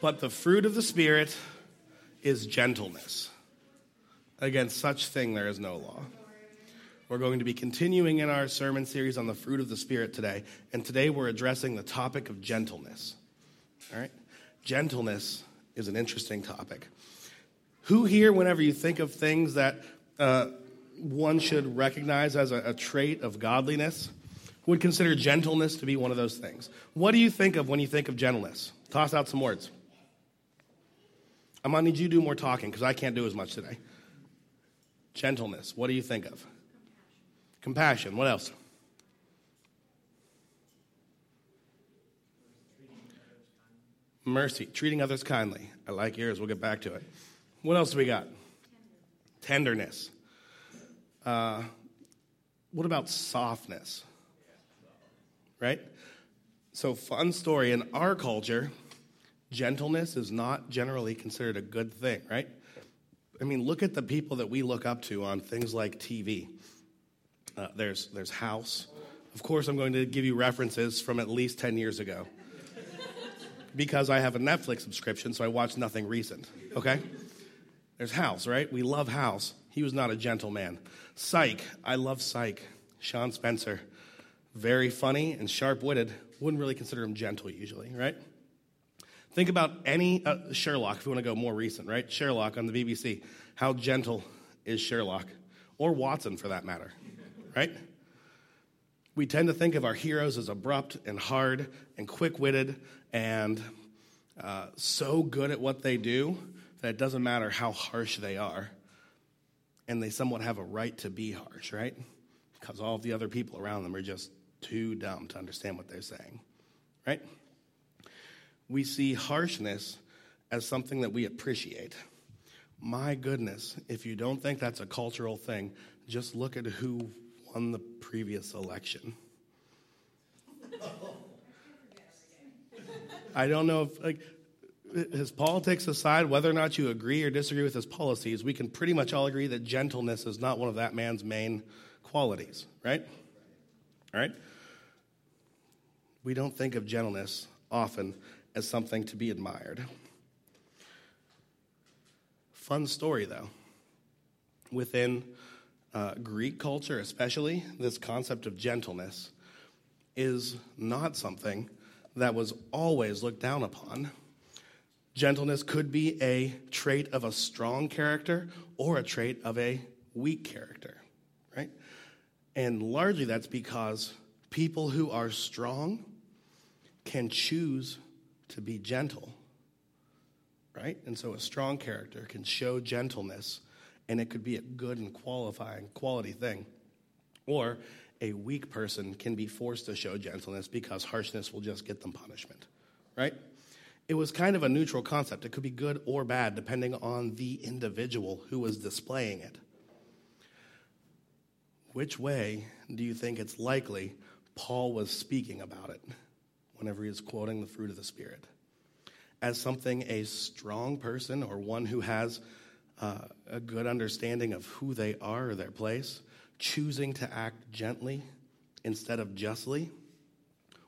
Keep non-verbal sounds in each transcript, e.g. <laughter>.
But the fruit of the Spirit is gentleness. Against such thing there is no law. We're going to be continuing in our sermon series on the fruit of the Spirit today. And today we're addressing the topic of gentleness. All right? Gentleness is an interesting topic. Who here, whenever you think of things that uh, one should recognize as a, a trait of godliness, would consider gentleness to be one of those things? What do you think of when you think of gentleness? Toss out some words. I'm gonna need you to do more talking because I can't do as much today. Gentleness. What do you think of? Compassion. What else? Mercy. Treating others kindly. I like yours. We'll get back to it. What else do we got? Tenderness. Uh, what about softness? Right? So, fun story in our culture, gentleness is not generally considered a good thing, right? I mean, look at the people that we look up to on things like TV. Uh, there's, there's House. Of course, I'm going to give you references from at least 10 years ago because I have a Netflix subscription, so I watch nothing recent, okay? There's House, right? We love House. He was not a gentleman. Psych. I love Psych. Sean Spencer. Very funny and sharp witted. Wouldn't really consider him gentle usually, right? Think about any uh, Sherlock, if you want to go more recent, right? Sherlock on the BBC. How gentle is Sherlock? Or Watson, for that matter, right? We tend to think of our heroes as abrupt and hard and quick witted and uh, so good at what they do that it doesn't matter how harsh they are. And they somewhat have a right to be harsh, right? Because all of the other people around them are just too dumb to understand what they're saying, right? We see harshness as something that we appreciate. My goodness, if you don't think that's a cultural thing, just look at who won the previous election. I don't know if, like, his politics aside, whether or not you agree or disagree with his policies, we can pretty much all agree that gentleness is not one of that man's main qualities, right? All right? We don't think of gentleness often as something to be admired. Fun story, though. Within uh, Greek culture, especially, this concept of gentleness is not something that was always looked down upon. Gentleness could be a trait of a strong character or a trait of a weak character, right? And largely that's because people who are strong can choose to be gentle, right? And so a strong character can show gentleness, and it could be a good and qualifying quality thing. Or a weak person can be forced to show gentleness because harshness will just get them punishment, right? It was kind of a neutral concept. It could be good or bad depending on the individual who was displaying it. Which way do you think it's likely Paul was speaking about it? Whenever he is quoting the fruit of the Spirit. As something a strong person or one who has uh, a good understanding of who they are or their place, choosing to act gently instead of justly?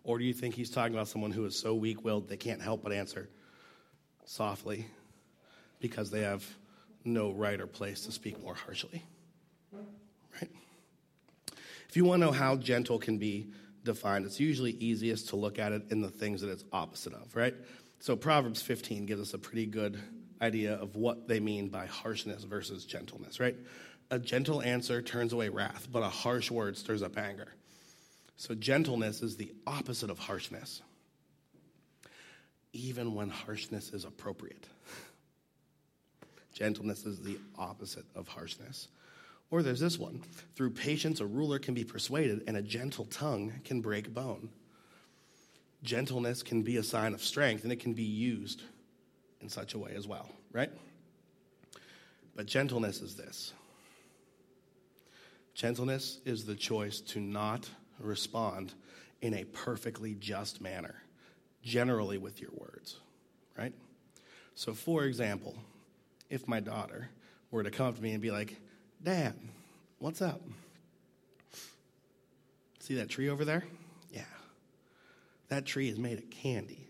Or do you think he's talking about someone who is so weak willed they can't help but answer softly because they have no right or place to speak more harshly? Right? If you want to know how gentle can be defined, it's usually easiest to look at it in the things that it's opposite of, right? So Proverbs 15 gives us a pretty good idea of what they mean by harshness versus gentleness, right? A gentle answer turns away wrath, but a harsh word stirs up anger. So gentleness is the opposite of harshness, even when harshness is appropriate. <laughs> Gentleness is the opposite of harshness. Or there's this one through patience, a ruler can be persuaded, and a gentle tongue can break bone. Gentleness can be a sign of strength, and it can be used in such a way as well, right? But gentleness is this gentleness is the choice to not respond in a perfectly just manner, generally with your words, right? So, for example, if my daughter were to come up to me and be like, Dad, what's up? See that tree over there? Yeah. That tree is made of candy.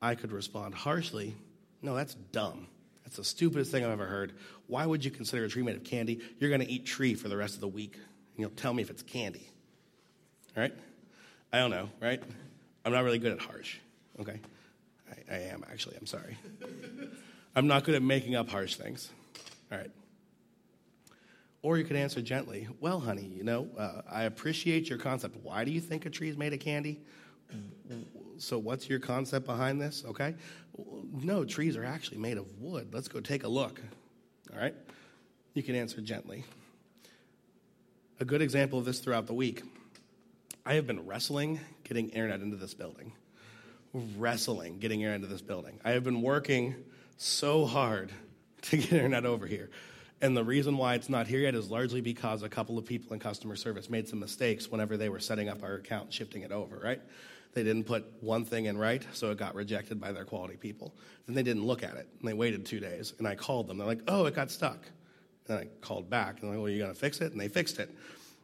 I could respond harshly, no, that's dumb. That's the stupidest thing I've ever heard. Why would you consider a tree made of candy? You're going to eat tree for the rest of the week. And you'll tell me if it's candy. All right? I don't know, right? I'm not really good at harsh. Okay? I, I am, actually. I'm sorry. <laughs> I'm not good at making up harsh things. All right. Or you could answer gently, Well, honey, you know, uh, I appreciate your concept. Why do you think a tree is made of candy? So, what's your concept behind this? Okay. No, trees are actually made of wood. Let's go take a look. All right. You can answer gently. A good example of this throughout the week I have been wrestling getting internet into this building. Wrestling getting internet into this building. I have been working so hard <laughs> to get internet over here. And the reason why it's not here yet is largely because a couple of people in customer service made some mistakes whenever they were setting up our account, shifting it over, right? They didn't put one thing in right, so it got rejected by their quality people. Then they didn't look at it, and they waited two days. And I called them. They're like, oh, it got stuck. And I called back, and they're like, well, you going to fix it? And they fixed it.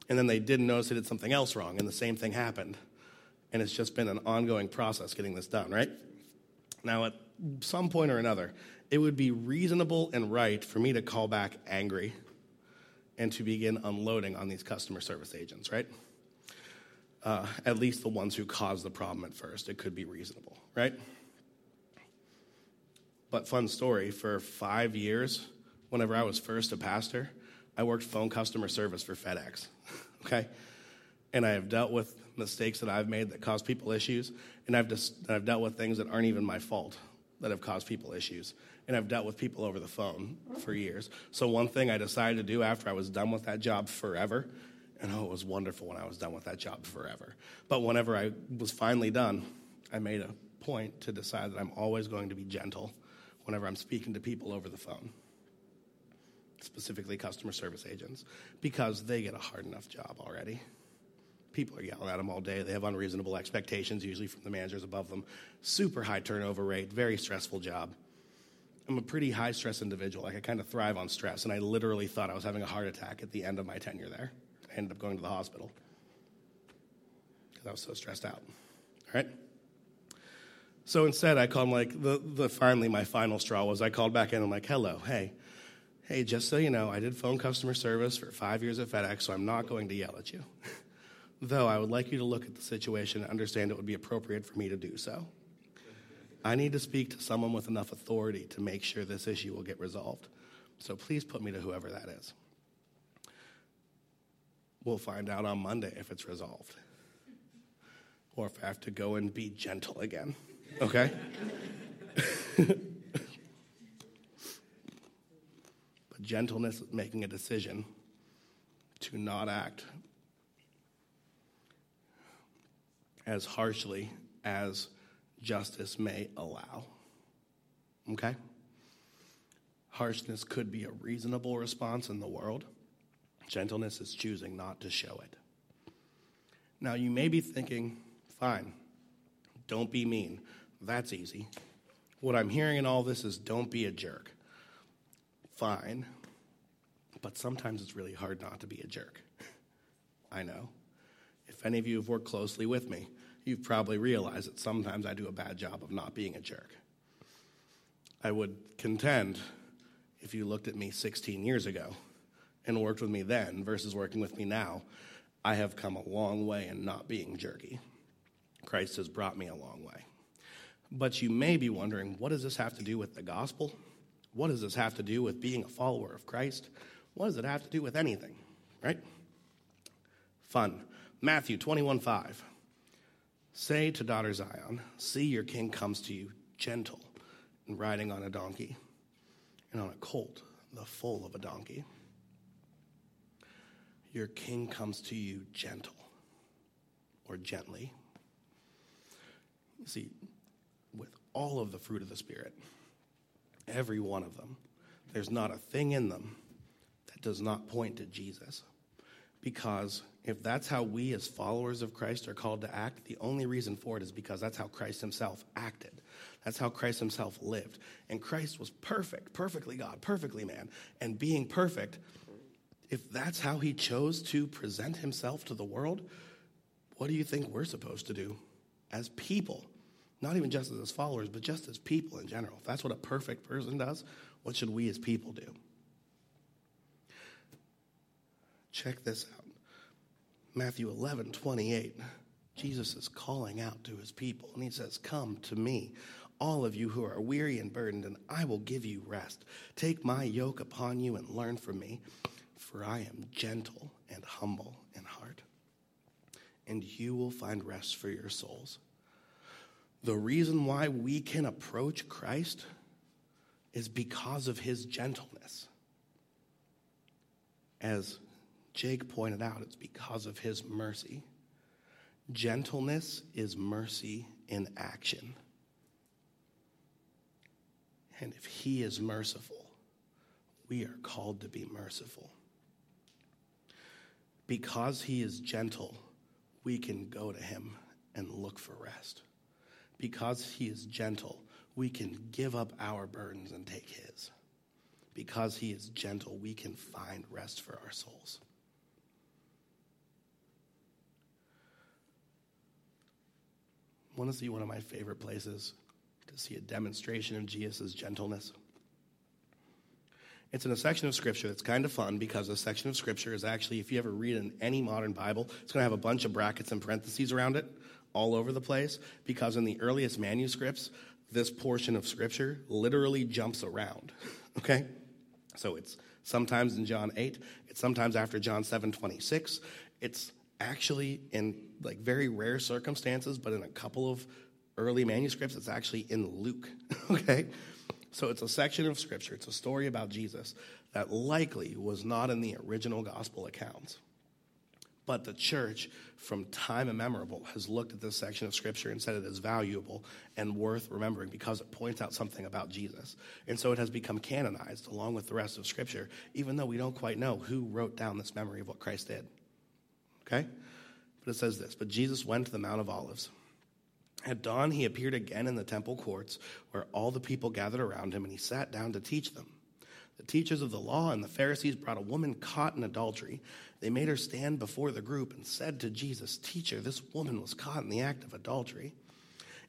And then they didn't notice they did something else wrong, and the same thing happened. And it's just been an ongoing process getting this done, right? Now, at some point or another, it would be reasonable and right for me to call back angry and to begin unloading on these customer service agents, right? Uh, at least the ones who caused the problem at first. It could be reasonable, right? But fun story for five years, whenever I was first a pastor, I worked phone customer service for FedEx, <laughs> okay? And I have dealt with mistakes that I've made that cause people issues, and I've, just, I've dealt with things that aren't even my fault that have caused people issues. And I've dealt with people over the phone for years. So, one thing I decided to do after I was done with that job forever, and oh, it was wonderful when I was done with that job forever. But whenever I was finally done, I made a point to decide that I'm always going to be gentle whenever I'm speaking to people over the phone, specifically customer service agents, because they get a hard enough job already. People are yelling at them all day. They have unreasonable expectations, usually from the managers above them. Super high turnover rate, very stressful job. I'm a pretty high stress individual. Like, I kind of thrive on stress, and I literally thought I was having a heart attack at the end of my tenure there. I ended up going to the hospital because I was so stressed out. All right? So instead, I called like, the, the finally, my final straw was I called back in. I'm like, hello, hey, hey, just so you know, I did phone customer service for five years at FedEx, so I'm not going to yell at you. <laughs> Though I would like you to look at the situation and understand it would be appropriate for me to do so. I need to speak to someone with enough authority to make sure this issue will get resolved. So please put me to whoever that is. We'll find out on Monday if it's resolved or if I have to go and be gentle again. Okay? <laughs> but gentleness is making a decision to not act as harshly as justice may allow. Okay? Harshness could be a reasonable response in the world. Gentleness is choosing not to show it. Now, you may be thinking, fine, don't be mean. That's easy. What I'm hearing in all this is don't be a jerk. Fine. But sometimes it's really hard not to be a jerk. <laughs> I know. If any of you have worked closely with me, you've probably realized that sometimes I do a bad job of not being a jerk. I would contend if you looked at me 16 years ago and worked with me then versus working with me now, I have come a long way in not being jerky. Christ has brought me a long way. But you may be wondering what does this have to do with the gospel? What does this have to do with being a follower of Christ? What does it have to do with anything? Right? Fun. Matthew 21 5. Say to daughter Zion, See, your king comes to you gentle and riding on a donkey and on a colt, the foal of a donkey. Your king comes to you gentle or gently. See, with all of the fruit of the Spirit, every one of them, there's not a thing in them that does not point to Jesus. Because if that's how we as followers of Christ are called to act, the only reason for it is because that's how Christ himself acted. That's how Christ himself lived. And Christ was perfect, perfectly God, perfectly man. And being perfect, if that's how he chose to present himself to the world, what do you think we're supposed to do as people? Not even just as followers, but just as people in general. If that's what a perfect person does, what should we as people do? Check this out Matthew 11, 28. Jesus is calling out to his people, and he says, Come to me, all of you who are weary and burdened, and I will give you rest. Take my yoke upon you and learn from me, for I am gentle and humble in heart, and you will find rest for your souls. The reason why we can approach Christ is because of his gentleness. As Jake pointed out, it's because of his mercy. Gentleness is mercy in action. And if he is merciful, we are called to be merciful. Because he is gentle, we can go to him and look for rest. Because he is gentle, we can give up our burdens and take his. Because he is gentle, we can find rest for our souls. Want to see one of my favorite places to see a demonstration of Jesus' gentleness? It's in a section of Scripture that's kind of fun because a section of Scripture is actually, if you ever read in any modern Bible, it's going to have a bunch of brackets and parentheses around it all over the place because in the earliest manuscripts, this portion of Scripture literally jumps around. <laughs> Okay? So it's sometimes in John 8, it's sometimes after John 7 26. It's actually in like very rare circumstances, but in a couple of early manuscripts, it's actually in Luke. <laughs> okay? So it's a section of scripture, it's a story about Jesus that likely was not in the original gospel accounts. But the church, from time immemorable, has looked at this section of scripture and said it is valuable and worth remembering because it points out something about Jesus. And so it has become canonized along with the rest of scripture, even though we don't quite know who wrote down this memory of what Christ did. Okay? But it says this But Jesus went to the Mount of Olives. At dawn, he appeared again in the temple courts where all the people gathered around him, and he sat down to teach them. The teachers of the law and the Pharisees brought a woman caught in adultery. They made her stand before the group and said to Jesus, Teacher, this woman was caught in the act of adultery.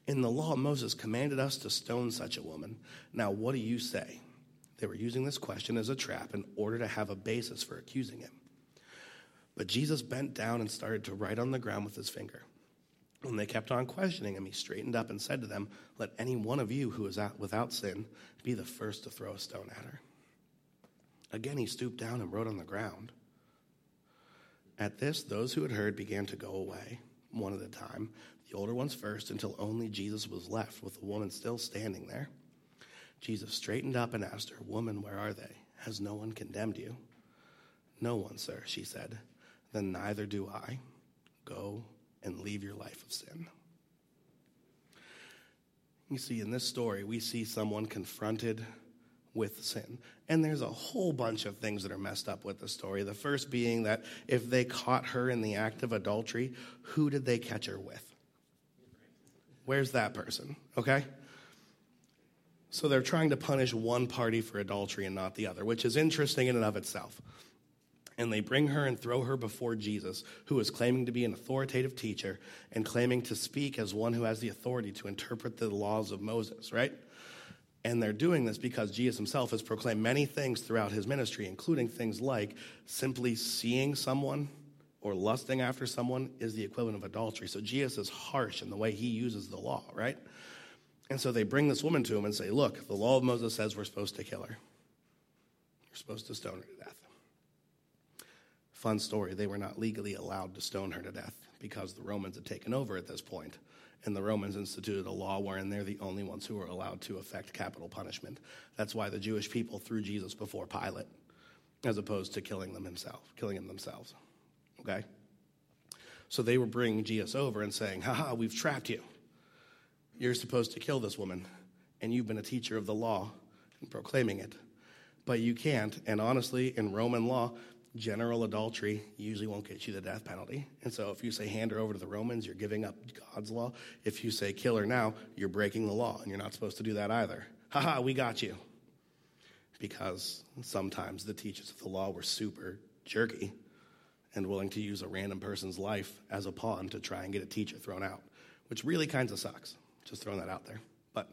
In the law, Moses commanded us to stone such a woman. Now, what do you say? They were using this question as a trap in order to have a basis for accusing him. But Jesus bent down and started to write on the ground with his finger. When they kept on questioning him, he straightened up and said to them, Let any one of you who is without sin be the first to throw a stone at her. Again, he stooped down and wrote on the ground. At this, those who had heard began to go away, one at a time, the older ones first, until only Jesus was left, with the woman still standing there. Jesus straightened up and asked her, Woman, where are they? Has no one condemned you? No one, sir, she said. Then neither do I. Go and leave your life of sin. You see, in this story, we see someone confronted with sin. And there's a whole bunch of things that are messed up with the story. The first being that if they caught her in the act of adultery, who did they catch her with? Where's that person? Okay? So they're trying to punish one party for adultery and not the other, which is interesting in and of itself and they bring her and throw her before Jesus, who is claiming to be an authoritative teacher and claiming to speak as one who has the authority to interpret the laws of Moses, right? And they're doing this because Jesus himself has proclaimed many things throughout his ministry, including things like simply seeing someone or lusting after someone is the equivalent of adultery. So Jesus is harsh in the way he uses the law, right? And so they bring this woman to him and say, Look, the law of Moses says we're supposed to kill her. You're supposed to stone her to death. Fun story they were not legally allowed to stone her to death because the Romans had taken over at this point, and the Romans instituted a law wherein they're the only ones who are allowed to effect capital punishment. That's why the Jewish people threw Jesus before Pilate, as opposed to killing them himself, killing him themselves. Okay? So they were bringing Jesus over and saying, "Ha we've trapped you. You're supposed to kill this woman, and you've been a teacher of the law and proclaiming it, but you can't." And honestly, in Roman law, general adultery usually won't get you the death penalty. And so if you say hand her over to the Romans, you're giving up God's law. If you say kill her now, you're breaking the law, and you're not supposed to do that either. Haha, we got you. Because sometimes the teachers of the law were super jerky and willing to use a random person's life as a pawn to try and get a teacher thrown out, which really kind of sucks. Just throwing that out there. But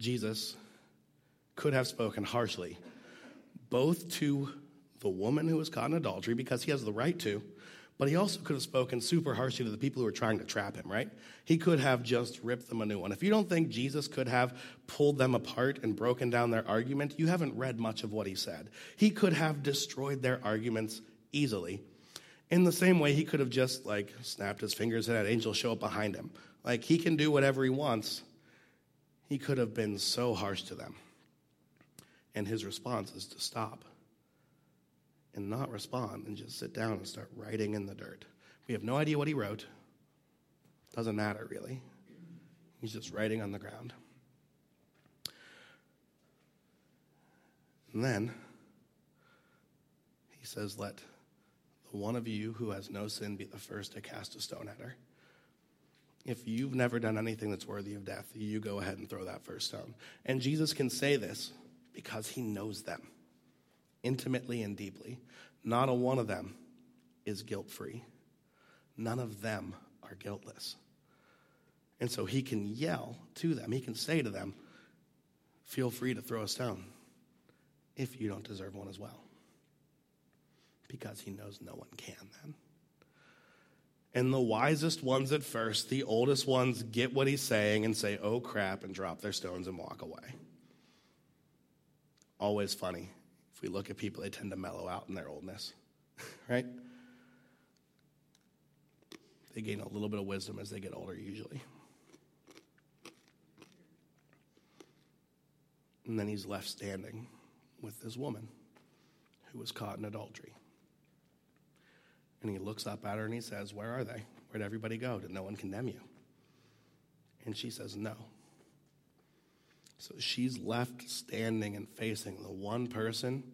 Jesus could have spoken harshly, both to the woman who was caught in adultery, because he has the right to, but he also could have spoken super harshly to the people who were trying to trap him, right? He could have just ripped them a new one. If you don't think Jesus could have pulled them apart and broken down their argument, you haven't read much of what he said. He could have destroyed their arguments easily. In the same way, he could have just like snapped his fingers and had angels show up behind him. Like he can do whatever he wants. He could have been so harsh to them. And his response is to stop and not respond and just sit down and start writing in the dirt. We have no idea what he wrote. Doesn't matter really. He's just writing on the ground. And then he says, Let the one of you who has no sin be the first to cast a stone at her. If you've never done anything that's worthy of death, you go ahead and throw that first stone. And Jesus can say this because he knows them intimately and deeply. Not a one of them is guilt free. None of them are guiltless. And so he can yell to them, he can say to them, Feel free to throw a stone if you don't deserve one as well. Because he knows no one can then. And the wisest ones at first, the oldest ones, get what he's saying and say, oh crap, and drop their stones and walk away. Always funny we look at people, they tend to mellow out in their oldness, <laughs> right? They gain a little bit of wisdom as they get older, usually. And then he's left standing with this woman who was caught in adultery. And he looks up at her and he says, Where are they? Where'd everybody go? Did no one condemn you? And she says, No. So she's left standing and facing the one person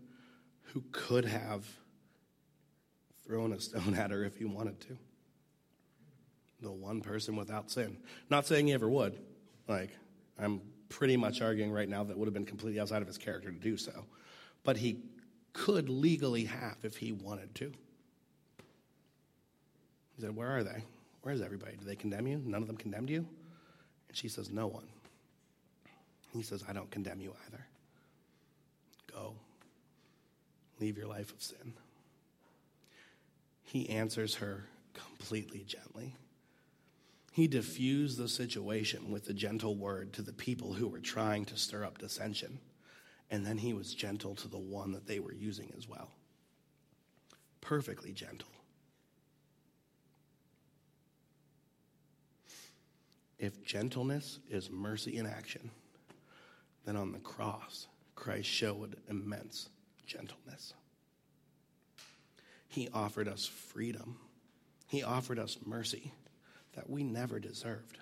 who could have thrown a stone <laughs> at her if he wanted to. The one person without sin. Not saying he ever would. Like, I'm pretty much arguing right now that would have been completely outside of his character to do so. But he could legally have if he wanted to. He said, Where are they? Where's everybody? Do they condemn you? None of them condemned you? And she says, No one. He says, I don't condemn you either. Go. Leave your life of sin. He answers her completely gently. He diffused the situation with a gentle word to the people who were trying to stir up dissension. And then he was gentle to the one that they were using as well. Perfectly gentle. If gentleness is mercy in action, then on the cross, Christ showed immense gentleness. He offered us freedom. He offered us mercy that we never deserved.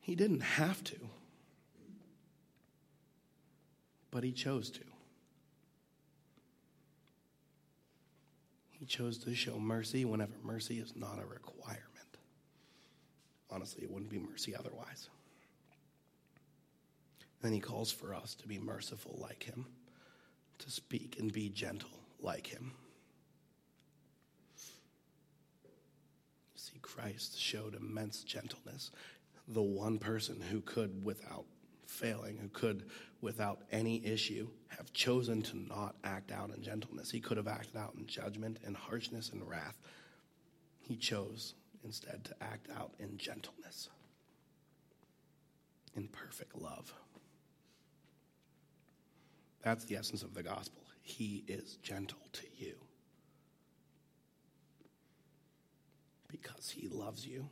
He didn't have to, but he chose to. He chose to show mercy whenever mercy is not a requirement. Honestly, it wouldn't be mercy otherwise. Then he calls for us to be merciful like him, to speak and be gentle like him. See, Christ showed immense gentleness. The one person who could, without failing, who could, without any issue, have chosen to not act out in gentleness. He could have acted out in judgment and harshness and wrath. He chose instead to act out in gentleness, in perfect love. That's the essence of the gospel. He is gentle to you because he loves you.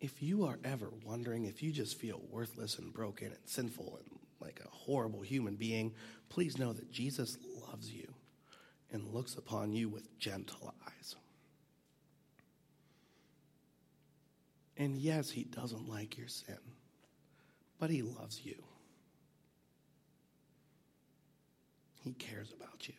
If you are ever wondering if you just feel worthless and broken and sinful and like a horrible human being, please know that Jesus loves you and looks upon you with gentle eyes. And yes, he doesn't like your sin but He loves you. He cares about you.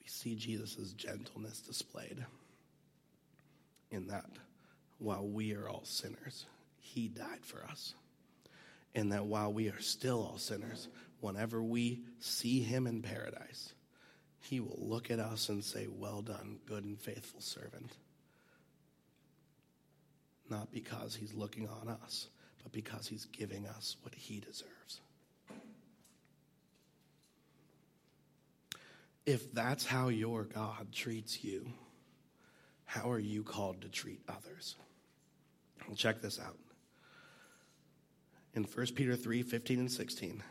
We see Jesus' gentleness displayed in that while we are all sinners, He died for us. And that while we are still all sinners, whenever we see him in paradise, he will look at us and say, Well done, good and faithful servant. Not because he's looking on us, but because he's giving us what he deserves. If that's how your God treats you, how are you called to treat others? Well, check this out. In 1 Peter 3 15 and 16,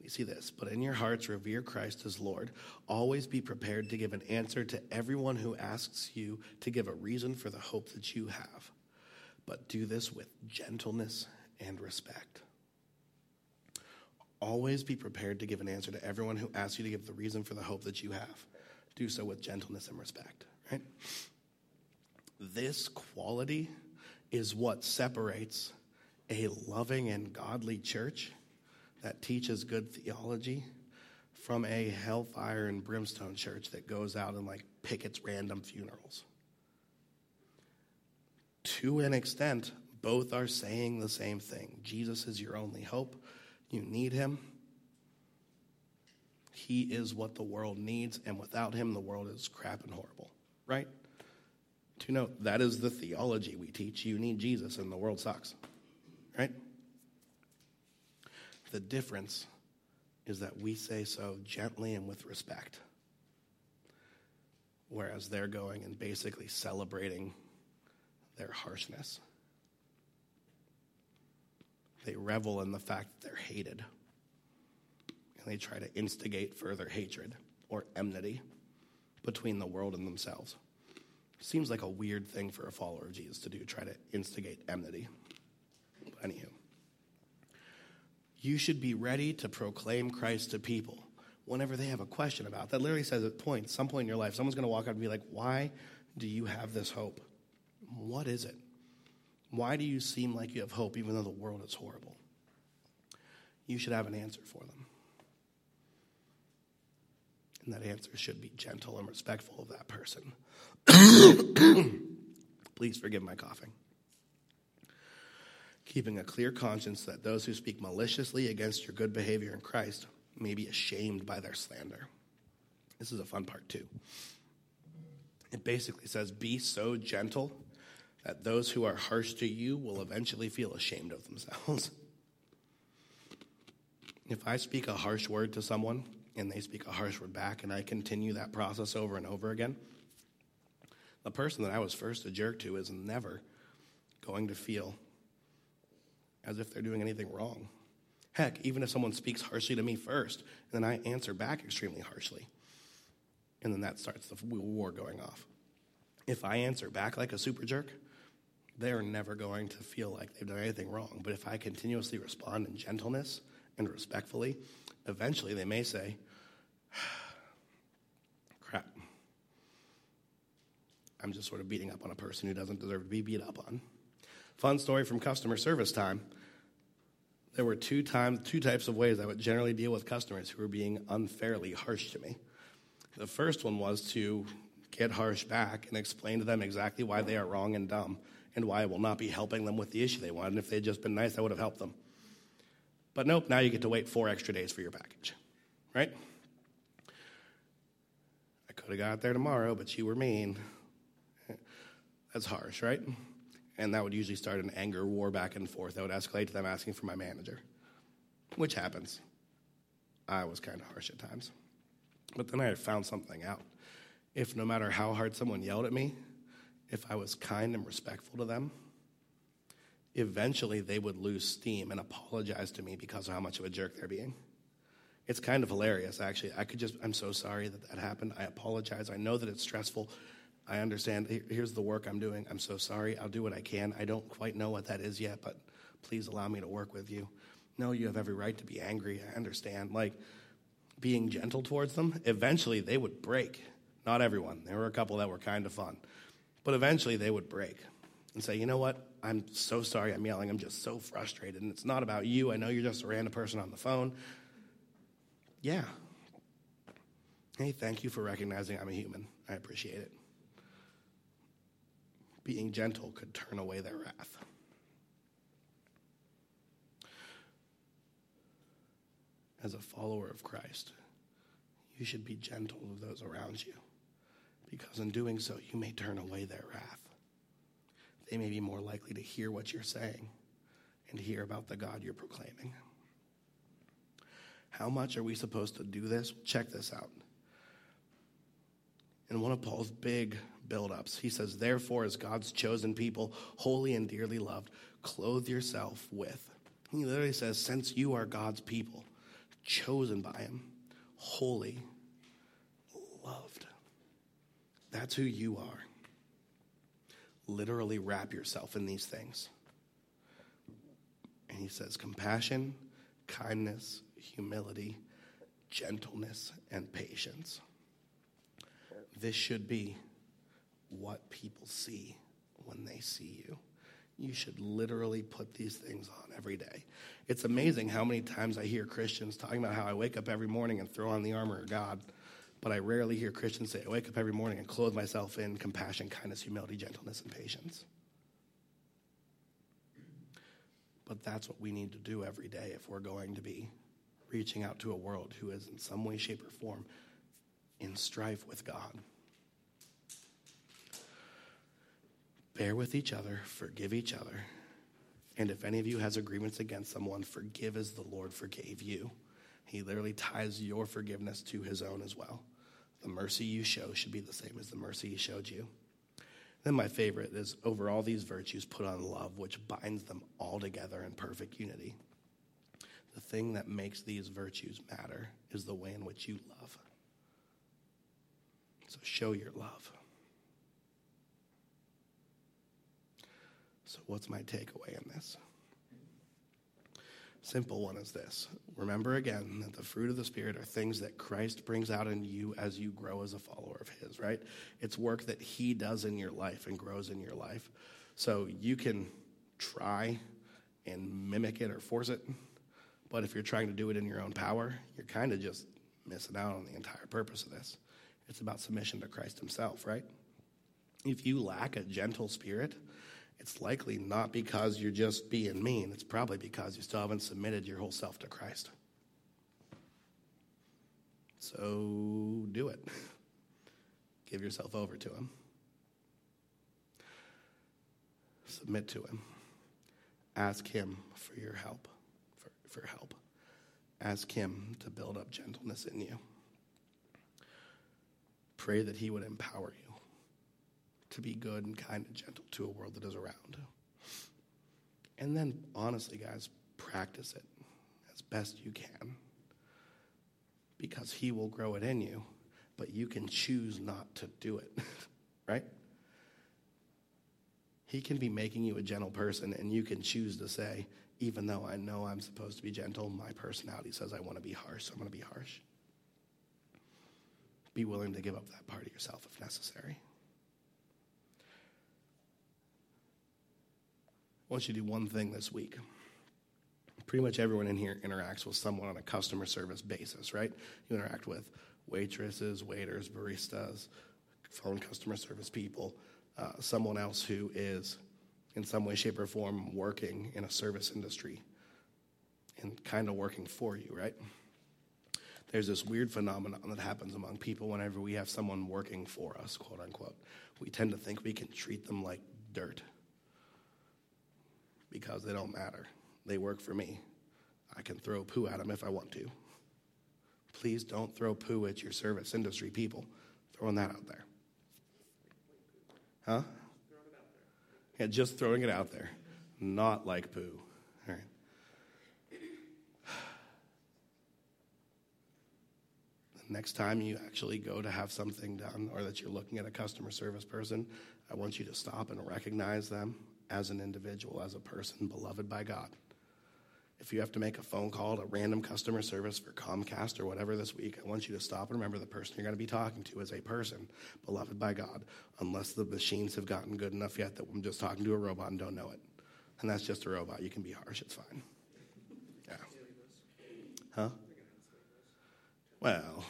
we see this. But in your hearts, revere Christ as Lord. Always be prepared to give an answer to everyone who asks you to give a reason for the hope that you have. But do this with gentleness and respect. Always be prepared to give an answer to everyone who asks you to give the reason for the hope that you have. Do so with gentleness and respect, right? This quality is what separates a loving and godly church that teaches good theology from a hellfire and brimstone church that goes out and like pickets random funerals. To an extent, both are saying the same thing. Jesus is your only hope. You need him. He is what the world needs, and without him, the world is crap and horrible, right? To note, that is the theology we teach. You need Jesus, and the world sucks, right? The difference is that we say so gently and with respect, whereas they're going and basically celebrating their harshness. They revel in the fact that they're hated, and they try to instigate further hatred or enmity between the world and themselves. Seems like a weird thing for a follower of Jesus to do, try to instigate enmity. But anywho you should be ready to proclaim Christ to people whenever they have a question about that. Literally says at point, some point in your life, someone's going to walk up and be like, "Why do you have this hope? What is it? Why do you seem like you have hope even though the world is horrible?" You should have an answer for them. And that answer should be gentle and respectful of that person. <coughs> Please forgive my coughing keeping a clear conscience that those who speak maliciously against your good behavior in Christ may be ashamed by their slander. This is a fun part, too. It basically says, Be so gentle that those who are harsh to you will eventually feel ashamed of themselves. <laughs> if I speak a harsh word to someone and they speak a harsh word back, and I continue that process over and over again, the person that I was first a jerk to is never going to feel as if they're doing anything wrong. Heck, even if someone speaks harshly to me first, and then I answer back extremely harshly, and then that starts the war going off. If I answer back like a super jerk, they're never going to feel like they've done anything wrong. But if I continuously respond in gentleness and respectfully, eventually they may say, <sighs> crap, I'm just sort of beating up on a person who doesn't deserve to be beat up on. Fun story from customer service time. There were two times, two types of ways I would generally deal with customers who were being unfairly harsh to me. The first one was to get harsh back and explain to them exactly why they are wrong and dumb and why I will not be helping them with the issue they want. And if they'd just been nice, I would have helped them. But nope, now you get to wait four extra days for your package, right? I could have got there tomorrow, but you were mean. That's harsh, right? and that would usually start an anger war back and forth that would escalate to them asking for my manager, which happens. I was kind of harsh at times. But then I had found something out. If no matter how hard someone yelled at me, if I was kind and respectful to them, eventually they would lose steam and apologize to me because of how much of a jerk they're being. It's kind of hilarious, actually. I could just, I'm so sorry that that happened. I apologize. I know that it's stressful. I understand. Here's the work I'm doing. I'm so sorry. I'll do what I can. I don't quite know what that is yet, but please allow me to work with you. No, you have every right to be angry. I understand. Like being gentle towards them, eventually they would break. Not everyone. There were a couple that were kind of fun. But eventually they would break and say, you know what? I'm so sorry I'm yelling. I'm just so frustrated. And it's not about you. I know you're just a random person on the phone. Yeah. Hey, thank you for recognizing I'm a human. I appreciate it being gentle could turn away their wrath. as a follower of Christ, you should be gentle with those around you, because in doing so, you may turn away their wrath. They may be more likely to hear what you're saying and hear about the God you're proclaiming. How much are we supposed to do this? Check this out. In one of Paul's big buildups, he says, Therefore, as God's chosen people, holy and dearly loved, clothe yourself with. He literally says, Since you are God's people, chosen by Him, holy, loved. That's who you are. Literally wrap yourself in these things. And he says, compassion, kindness, humility, gentleness, and patience. This should be what people see when they see you. You should literally put these things on every day. It's amazing how many times I hear Christians talking about how I wake up every morning and throw on the armor of God, but I rarely hear Christians say, I wake up every morning and clothe myself in compassion, kindness, humility, gentleness, and patience. But that's what we need to do every day if we're going to be reaching out to a world who is in some way, shape, or form in strife with God. Bear with each other, forgive each other. And if any of you has agreements against someone, forgive as the Lord forgave you. He literally ties your forgiveness to his own as well. The mercy you show should be the same as the mercy he showed you. Then my favorite is over all these virtues, put on love, which binds them all together in perfect unity. The thing that makes these virtues matter is the way in which you love. So show your love. So, what's my takeaway in this? Simple one is this. Remember again that the fruit of the Spirit are things that Christ brings out in you as you grow as a follower of His, right? It's work that He does in your life and grows in your life. So you can try and mimic it or force it, but if you're trying to do it in your own power, you're kind of just missing out on the entire purpose of this. It's about submission to Christ Himself, right? If you lack a gentle spirit, it's likely not because you're just being mean. It's probably because you still haven't submitted your whole self to Christ. So do it. <laughs> Give yourself over to Him. Submit to Him. Ask Him for your help, for, for help. Ask Him to build up gentleness in you. Pray that He would empower you to be good and kind and gentle to a world that is around. And then, honestly, guys, practice it as best you can because He will grow it in you, but you can choose not to do it, <laughs> right? He can be making you a gentle person, and you can choose to say, even though I know I'm supposed to be gentle, my personality says I want to be harsh, so I'm going to be harsh. Be willing to give up that part of yourself if necessary. I want you to do one thing this week. Pretty much everyone in here interacts with someone on a customer service basis, right? You interact with waitresses, waiters, baristas, phone customer service people, uh, someone else who is in some way, shape, or form working in a service industry and kind of working for you, right? There's this weird phenomenon that happens among people whenever we have someone working for us, quote unquote. We tend to think we can treat them like dirt because they don't matter. They work for me. I can throw poo at them if I want to. Please don't throw poo at your service industry people. Throwing that out there. Huh? Yeah, just throwing it out there. Not like poo. All right. The next time you actually go to have something done or that you're looking at a customer service person, I want you to stop and recognize them as an individual, as a person beloved by God. If you have to make a phone call to random customer service for Comcast or whatever this week, I want you to stop and remember the person you're going to be talking to is a person beloved by God, unless the machines have gotten good enough yet that I'm just talking to a robot and don't know it. And that's just a robot. You can be harsh, it's fine. Yeah. Huh? Well,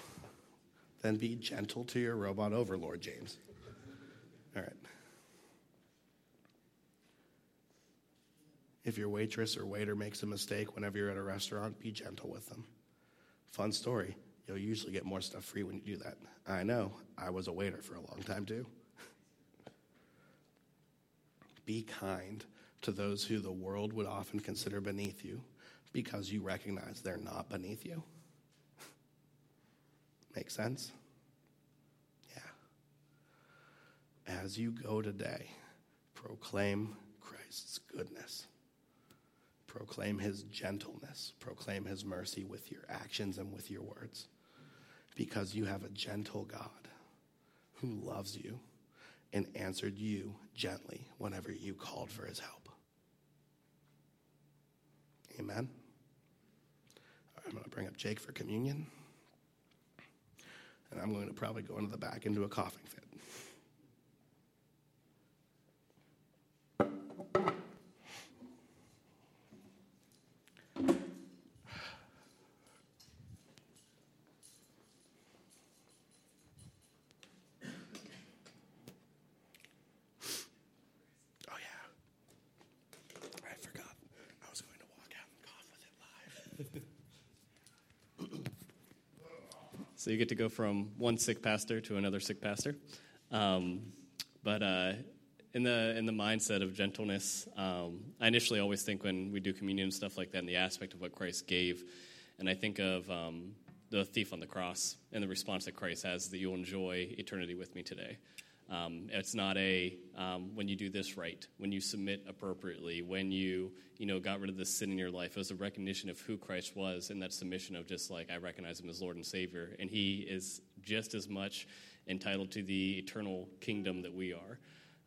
then be gentle to your robot overlord, James. All right. If your waitress or waiter makes a mistake whenever you're at a restaurant, be gentle with them. Fun story. You'll usually get more stuff free when you do that. I know. I was a waiter for a long time too. Be kind to those who the world would often consider beneath you because you recognize they're not beneath you. <laughs> Make sense? Yeah. As you go today, proclaim Christ's goodness. Proclaim his gentleness. Proclaim his mercy with your actions and with your words. Because you have a gentle God who loves you and answered you gently whenever you called for his help. Amen. I'm going to bring up Jake for communion. And I'm going to probably go into the back into a coughing fit. So you get to go from one sick pastor to another sick pastor. Um, but uh, in the in the mindset of gentleness, um, I initially always think when we do communion and stuff like that, in the aspect of what Christ gave, and I think of um, the thief on the cross and the response that Christ has that you'll enjoy eternity with me today. Um, it's not a um, when you do this right, when you submit appropriately, when you you know got rid of the sin in your life. It was a recognition of who Christ was and that submission of just like I recognize him as Lord and Savior, and He is just as much entitled to the eternal kingdom that we are.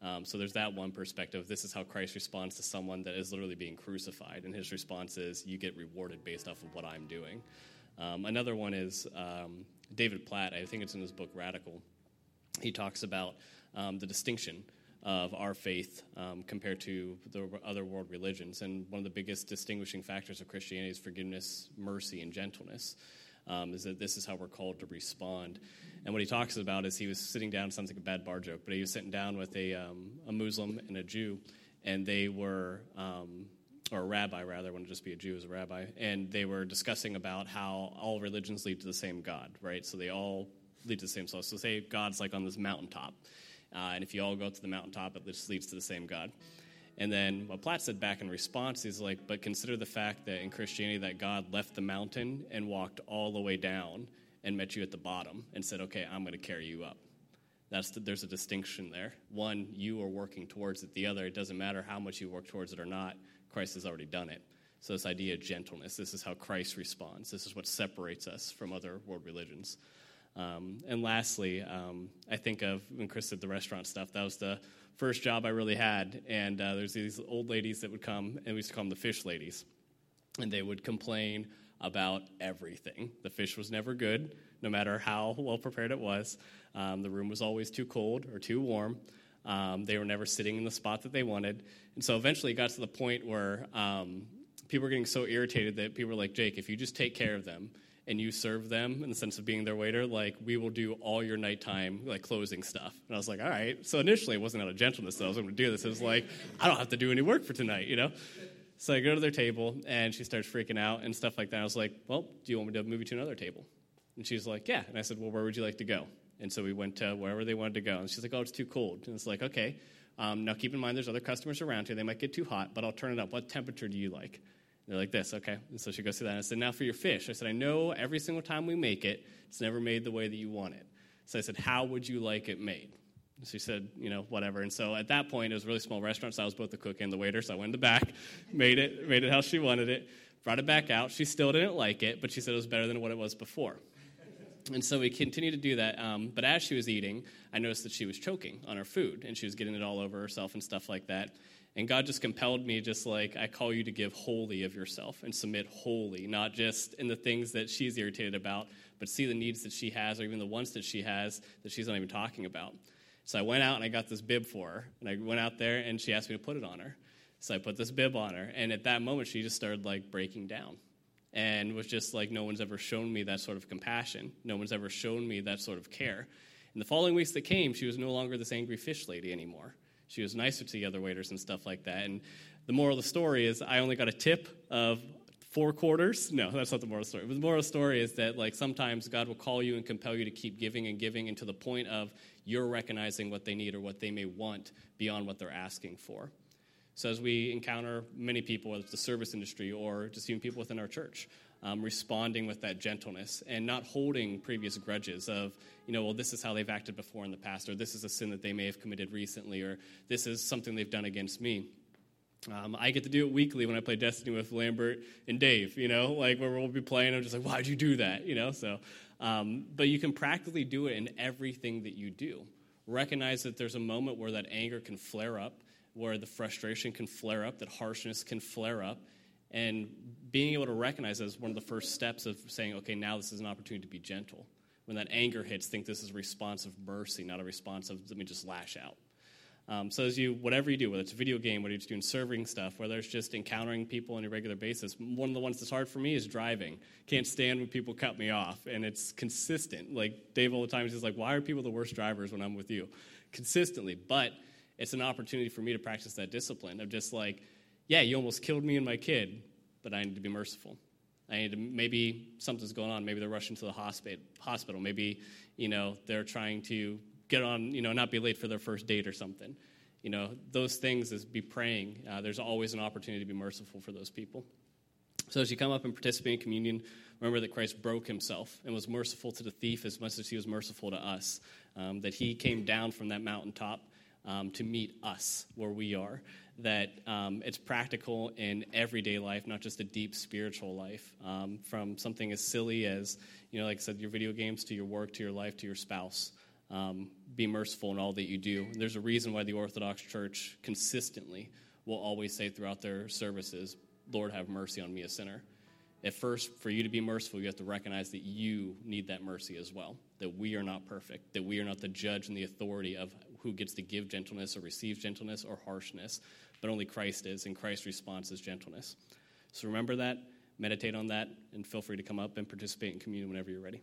Um, so there's that one perspective. This is how Christ responds to someone that is literally being crucified, and his response is, "You get rewarded based off of what I'm doing." Um, another one is um, David Platt. I think it's in his book Radical he talks about um, the distinction of our faith um, compared to the other world religions. And one of the biggest distinguishing factors of Christianity is forgiveness, mercy, and gentleness. Um, is that this is how we're called to respond. And what he talks about is he was sitting down, sounds like a bad bar joke, but he was sitting down with a, um, a Muslim and a Jew, and they were, um, or a rabbi rather, wouldn't just be a Jew as a rabbi, and they were discussing about how all religions lead to the same God, right? So they all lead to the same source. So say God's like on this mountaintop, uh, and if you all go to the mountaintop, it just leads to the same God. And then what Platt said back in response is like, but consider the fact that in Christianity that God left the mountain and walked all the way down and met you at the bottom and said, okay, I'm going to carry you up. That's the, there's a distinction there. One, you are working towards it. The other, it doesn't matter how much you work towards it or not. Christ has already done it. So this idea of gentleness, this is how Christ responds. This is what separates us from other world religions. Um, and lastly, um, I think of when Chris did the restaurant stuff, that was the first job I really had. And uh, there's these old ladies that would come, and we used to call them the fish ladies. And they would complain about everything. The fish was never good, no matter how well prepared it was. Um, the room was always too cold or too warm. Um, they were never sitting in the spot that they wanted. And so eventually it got to the point where um, people were getting so irritated that people were like, Jake, if you just take care of them, and you serve them in the sense of being their waiter, like we will do all your nighttime like closing stuff. And I was like, all right. So initially it wasn't out of gentleness that I was going to do this. It was like, I don't have to do any work for tonight, you know? So I go to their table and she starts freaking out and stuff like that. I was like, well, do you want me to move you to another table? And she's like, yeah. And I said, well, where would you like to go? And so we went to wherever they wanted to go. And she's like, oh, it's too cold. And it's like, okay. Um, now keep in mind there's other customers around here. They might get too hot, but I'll turn it up. What temperature do you like? They're like this, okay. And so she goes through that. And I said, now for your fish. I said, I know every single time we make it, it's never made the way that you want it. So I said, how would you like it made? she said, you know, whatever. And so at that point, it was a really small restaurant, so I was both the cook and the waiter. So I went in the back, <laughs> made it, made it how she wanted it, brought it back out. She still didn't like it, but she said it was better than what it was before. And so we continued to do that. Um, but as she was eating, I noticed that she was choking on her food, and she was getting it all over herself and stuff like that. And God just compelled me, just like, I call you to give wholly of yourself and submit wholly, not just in the things that she's irritated about, but see the needs that she has, or even the ones that she has that she's not even talking about. So I went out and I got this bib for her. And I went out there and she asked me to put it on her. So I put this bib on her. And at that moment, she just started like breaking down and was just like, no one's ever shown me that sort of compassion. No one's ever shown me that sort of care. In the following weeks that came, she was no longer this angry fish lady anymore. She was nicer to the other waiters and stuff like that. And the moral of the story is I only got a tip of four quarters. No, that's not the moral story. But the moral story is that like sometimes God will call you and compel you to keep giving and giving, and to the point of you're recognizing what they need or what they may want beyond what they're asking for. So as we encounter many people, whether it's the service industry or just even people within our church, um, responding with that gentleness and not holding previous grudges of, you know, well, this is how they've acted before in the past, or this is a sin that they may have committed recently, or this is something they've done against me. Um, I get to do it weekly when I play Destiny with Lambert and Dave, you know, like where we'll be playing, I'm just like, why'd you do that, you know? So, um, but you can practically do it in everything that you do. Recognize that there's a moment where that anger can flare up, where the frustration can flare up, that harshness can flare up, and being able to recognize that is one of the first steps of saying, okay, now this is an opportunity to be gentle. When that anger hits, think this is a response of mercy, not a response of let me just lash out. Um, so as you, whatever you do, whether it's a video game, whether you're just doing serving stuff, whether it's just encountering people on a regular basis, one of the ones that's hard for me is driving. Can't stand when people cut me off, and it's consistent. Like Dave all the time, he's like, "Why are people the worst drivers when I'm with you?" Consistently, but it's an opportunity for me to practice that discipline of just like, yeah, you almost killed me and my kid, but I need to be merciful. I need to maybe something's going on. Maybe they're rushing to the hospital. Maybe you know they're trying to get on, you know, not be late for their first date or something. You know, those things is be praying. Uh, there's always an opportunity to be merciful for those people. So as you come up and participate in communion, remember that Christ broke himself and was merciful to the thief as much as he was merciful to us. Um, that he came down from that mountaintop um, to meet us where we are. That um, it's practical in everyday life, not just a deep spiritual life. Um, from something as silly as, you know, like I said, your video games to your work to your life to your spouse. Um, be merciful in all that you do. And there's a reason why the Orthodox Church consistently will always say throughout their services, Lord, have mercy on me, a sinner. At first, for you to be merciful, you have to recognize that you need that mercy as well, that we are not perfect, that we are not the judge and the authority of who gets to give gentleness or receive gentleness or harshness, but only Christ is, and Christ's response is gentleness. So remember that, meditate on that, and feel free to come up and participate in communion whenever you're ready.